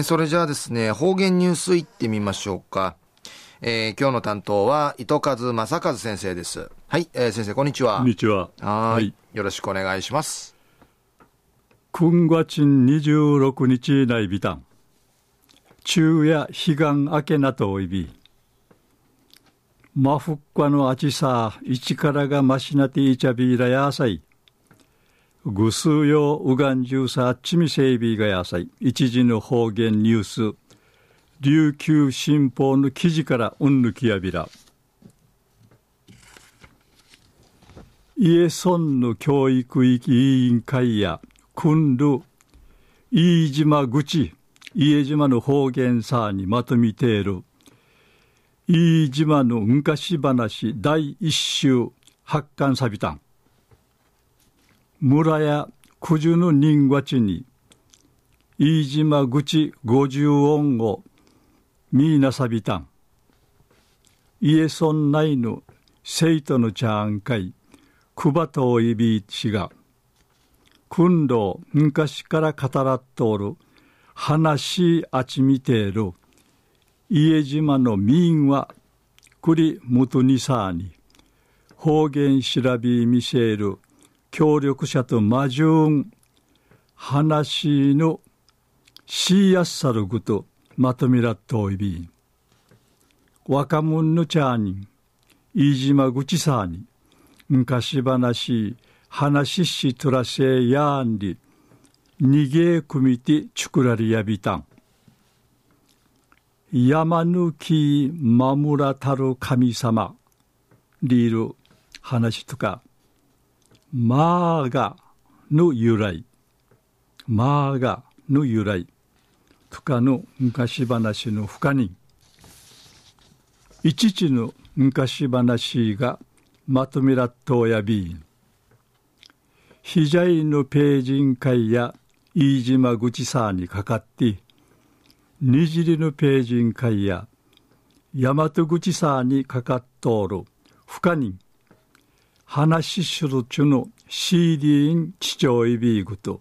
ー、それじゃあですね、方言ニュースいってみましょうか。えー、今日の担当は糸数正和先生です。はい、えー、先生こんにちは。こんにちは。はい。よろしくお願いします。君がちん26日内ビタン。昼夜彼岸明けなとおいび。マフッカのあちさ、一からがましなていちゃびらやさい。ぐすうようがんじゅうさあっちみせいびがやさい。一時の方言ニュース。琉球新報の記事からうんぬきやびら。家村の教育委員会や、くんる、飯島口、家島の方言さあにまとめている、飯島の昔話第一週発刊さびたん。村や九十の人がちに、飯島口五十音をみーなさびたん。家村内の生徒のちゃんかい、くばといびしが、訓導昔から語らっとおる、話あちみてる、家島の民は、くりむとにさに、方言調べみせる、協力者と魔順、話のしやすさるぐと、まとめらっといび。若者のちゃに、飯島口さに、昔話、話しとらせやんり、逃げ組みてちくらりやびたん。山抜き守らたる神様、リール話とか、マーガの由来、マーガの由来。とかの昔話の深に一時の昔話がまとめらっとやび。ひじゃいのページン会や飯島口さにかかって。にじりのページン会や大和口さにかかっとおる深に話しするちゅのシーディーン父親ビーグと。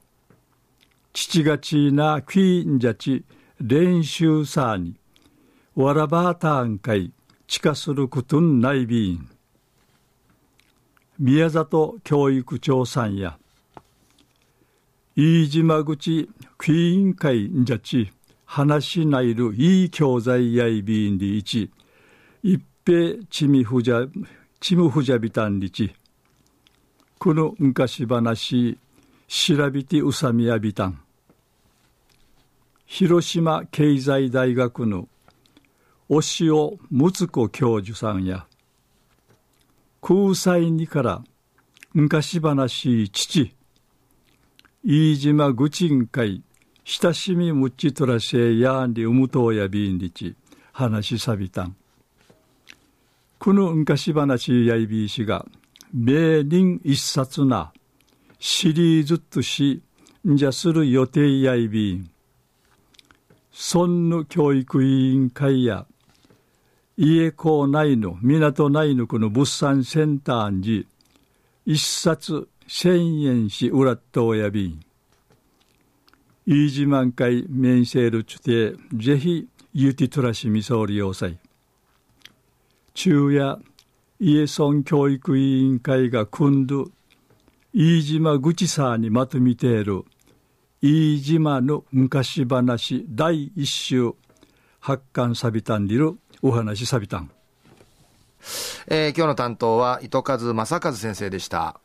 父がちなクイーンじゃち練習さにわらばたんかい近することんないびん。宮里教育長さんや飯島口クイーン会んじゃち話しないるいい教材やいびんでいち一平ちみふじゃちむふじゃびたんりちこの昔話調べてうさみやびたん。広島経済大学の押尾睦子教授さんや、空才にから昔話父、飯島愚鎮会親しみむちとらせやんりうむとうやびんりち話しさびたん。この昔話やいびいしが名人一冊なシリーズとしんじゃする予定やいびん。村の教育委員会や家港内の港内のこの物産センターに一冊千円しうらっとおやびん。飯島会面せるちゅてぜひゆてとらしみそうり要塞。昼夜家村教育委員会が組んど飯島口さにまとめている飯島の昔話第一集発刊さびたんりるお話さびたん。えー、今日の担当は糸数正和先生でした。